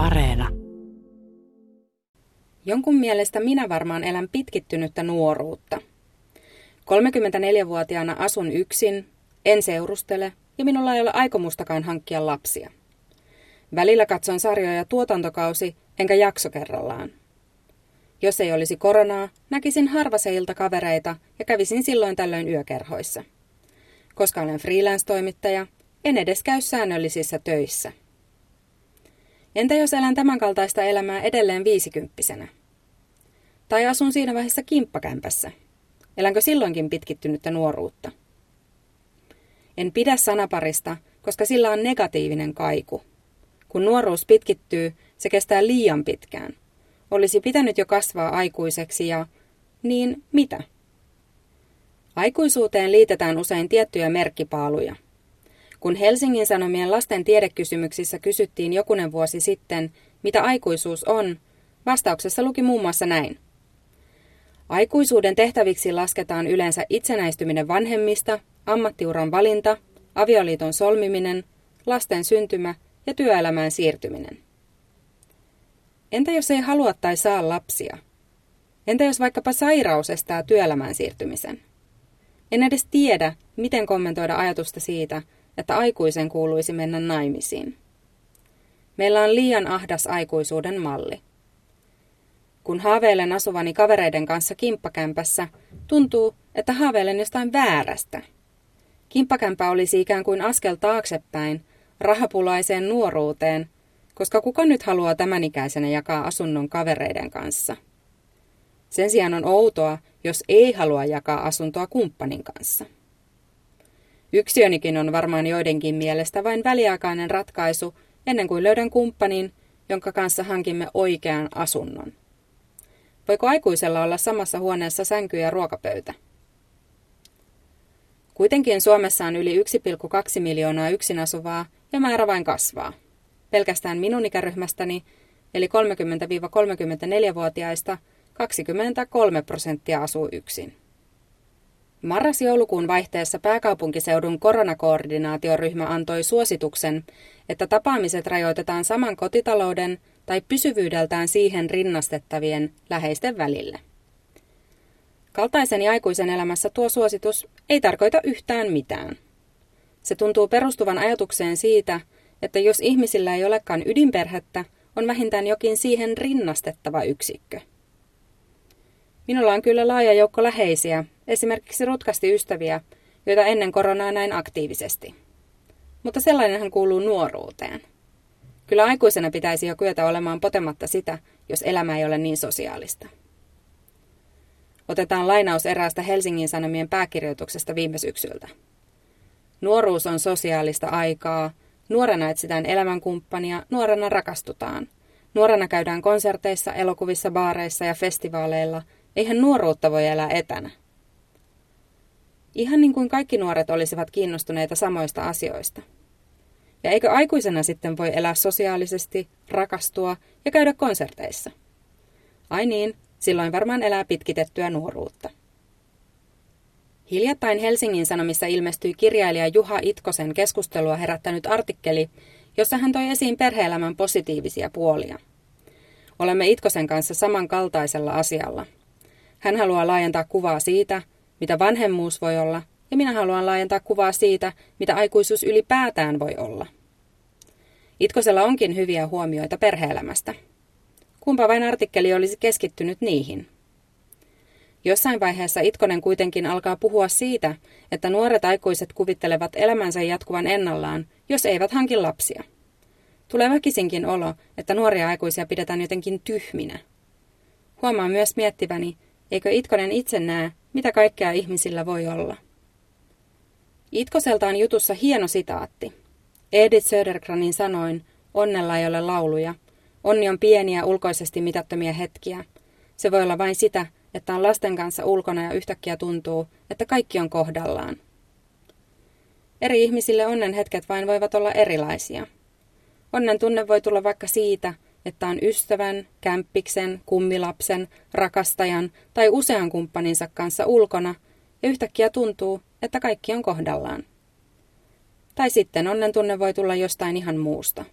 Areena. Jonkun mielestä minä varmaan elän pitkittynyttä nuoruutta. 34-vuotiaana asun yksin, en seurustele ja minulla ei ole aikomustakaan hankkia lapsia. Välillä katson sarjoja tuotantokausi enkä jakso kerrallaan. Jos ei olisi koronaa, näkisin harvaseilta kavereita ja kävisin silloin tällöin yökerhoissa. Koska olen freelance-toimittaja, en edes käy säännöllisissä töissä. Entä jos elän tämänkaltaista elämää edelleen viisikymppisenä? Tai asun siinä vaiheessa kimppakämpässä? Elänkö silloinkin pitkittynyttä nuoruutta? En pidä sanaparista, koska sillä on negatiivinen kaiku. Kun nuoruus pitkittyy, se kestää liian pitkään. Olisi pitänyt jo kasvaa aikuiseksi ja... Niin mitä? Aikuisuuteen liitetään usein tiettyjä merkkipaaluja – kun Helsingin Sanomien lasten tiedekysymyksissä kysyttiin jokunen vuosi sitten, mitä aikuisuus on, vastauksessa luki muun muassa näin. Aikuisuuden tehtäviksi lasketaan yleensä itsenäistyminen vanhemmista, ammattiuran valinta, avioliiton solmiminen, lasten syntymä ja työelämään siirtyminen. Entä jos ei halua tai saa lapsia? Entä jos vaikkapa sairaus estää työelämään siirtymisen? En edes tiedä, miten kommentoida ajatusta siitä, että aikuisen kuuluisi mennä naimisiin. Meillä on liian ahdas aikuisuuden malli. Kun haaveilen asuvani kavereiden kanssa kimppakämpässä, tuntuu, että haaveilen jostain väärästä. Kimppakämpä olisi ikään kuin askel taaksepäin, rahapulaiseen nuoruuteen, koska kuka nyt haluaa tämän ikäisenä jakaa asunnon kavereiden kanssa? Sen sijaan on outoa, jos ei halua jakaa asuntoa kumppanin kanssa. Yksiönikin on varmaan joidenkin mielestä vain väliaikainen ratkaisu ennen kuin löydän kumppanin, jonka kanssa hankimme oikean asunnon. Voiko aikuisella olla samassa huoneessa sänky ja ruokapöytä? Kuitenkin Suomessa on yli 1,2 miljoonaa yksin asuvaa ja määrä vain kasvaa. Pelkästään minun ikäryhmästäni, eli 30-34-vuotiaista, 23 prosenttia asuu yksin. Marras-joulukuun vaihteessa pääkaupunkiseudun koronakoordinaatioryhmä antoi suosituksen, että tapaamiset rajoitetaan saman kotitalouden tai pysyvyydeltään siihen rinnastettavien läheisten välille. Kaltaisen aikuisen elämässä tuo suositus ei tarkoita yhtään mitään. Se tuntuu perustuvan ajatukseen siitä, että jos ihmisillä ei olekaan ydinperhettä, on vähintään jokin siihen rinnastettava yksikkö. Minulla on kyllä laaja joukko läheisiä, esimerkiksi rutkasti ystäviä, joita ennen koronaa näin aktiivisesti. Mutta sellainenhan kuuluu nuoruuteen. Kyllä aikuisena pitäisi jo kyetä olemaan potematta sitä, jos elämä ei ole niin sosiaalista. Otetaan lainaus eräästä Helsingin Sanomien pääkirjoituksesta viime syksyltä. Nuoruus on sosiaalista aikaa, nuorena etsitään elämänkumppania, nuorena rakastutaan. Nuorena käydään konserteissa, elokuvissa, baareissa ja festivaaleilla – Eihän nuoruutta voi elää etänä. Ihan niin kuin kaikki nuoret olisivat kiinnostuneita samoista asioista. Ja eikö aikuisena sitten voi elää sosiaalisesti, rakastua ja käydä konserteissa? Ai niin, silloin varmaan elää pitkitettyä nuoruutta. Hiljattain Helsingin Sanomissa ilmestyi kirjailija Juha Itkosen keskustelua herättänyt artikkeli, jossa hän toi esiin perheelämän positiivisia puolia. Olemme Itkosen kanssa samankaltaisella asialla – hän haluaa laajentaa kuvaa siitä, mitä vanhemmuus voi olla, ja minä haluan laajentaa kuvaa siitä, mitä aikuisuus ylipäätään voi olla. Itkosella onkin hyviä huomioita perheelämästä. Kumpa vain artikkeli olisi keskittynyt niihin. Jossain vaiheessa Itkonen kuitenkin alkaa puhua siitä, että nuoret aikuiset kuvittelevat elämänsä jatkuvan ennallaan, jos eivät hanki lapsia. Tulee väkisinkin olo, että nuoria aikuisia pidetään jotenkin tyhminä. Huomaan myös miettiväni, Eikö Itkonen itse näe, mitä kaikkea ihmisillä voi olla? Itkoselta on jutussa hieno sitaatti. Edith Södergranin sanoin, onnella ei ole lauluja. Onni on pieniä ulkoisesti mitattomia hetkiä. Se voi olla vain sitä, että on lasten kanssa ulkona ja yhtäkkiä tuntuu, että kaikki on kohdallaan. Eri ihmisille onnen hetket vain voivat olla erilaisia. Onnen tunne voi tulla vaikka siitä, että on ystävän, kämppiksen, kummilapsen, rakastajan tai usean kumppaninsa kanssa ulkona ja yhtäkkiä tuntuu, että kaikki on kohdallaan. Tai sitten onnen tunne voi tulla jostain ihan muusta.